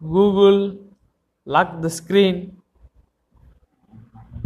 Google lock the screen.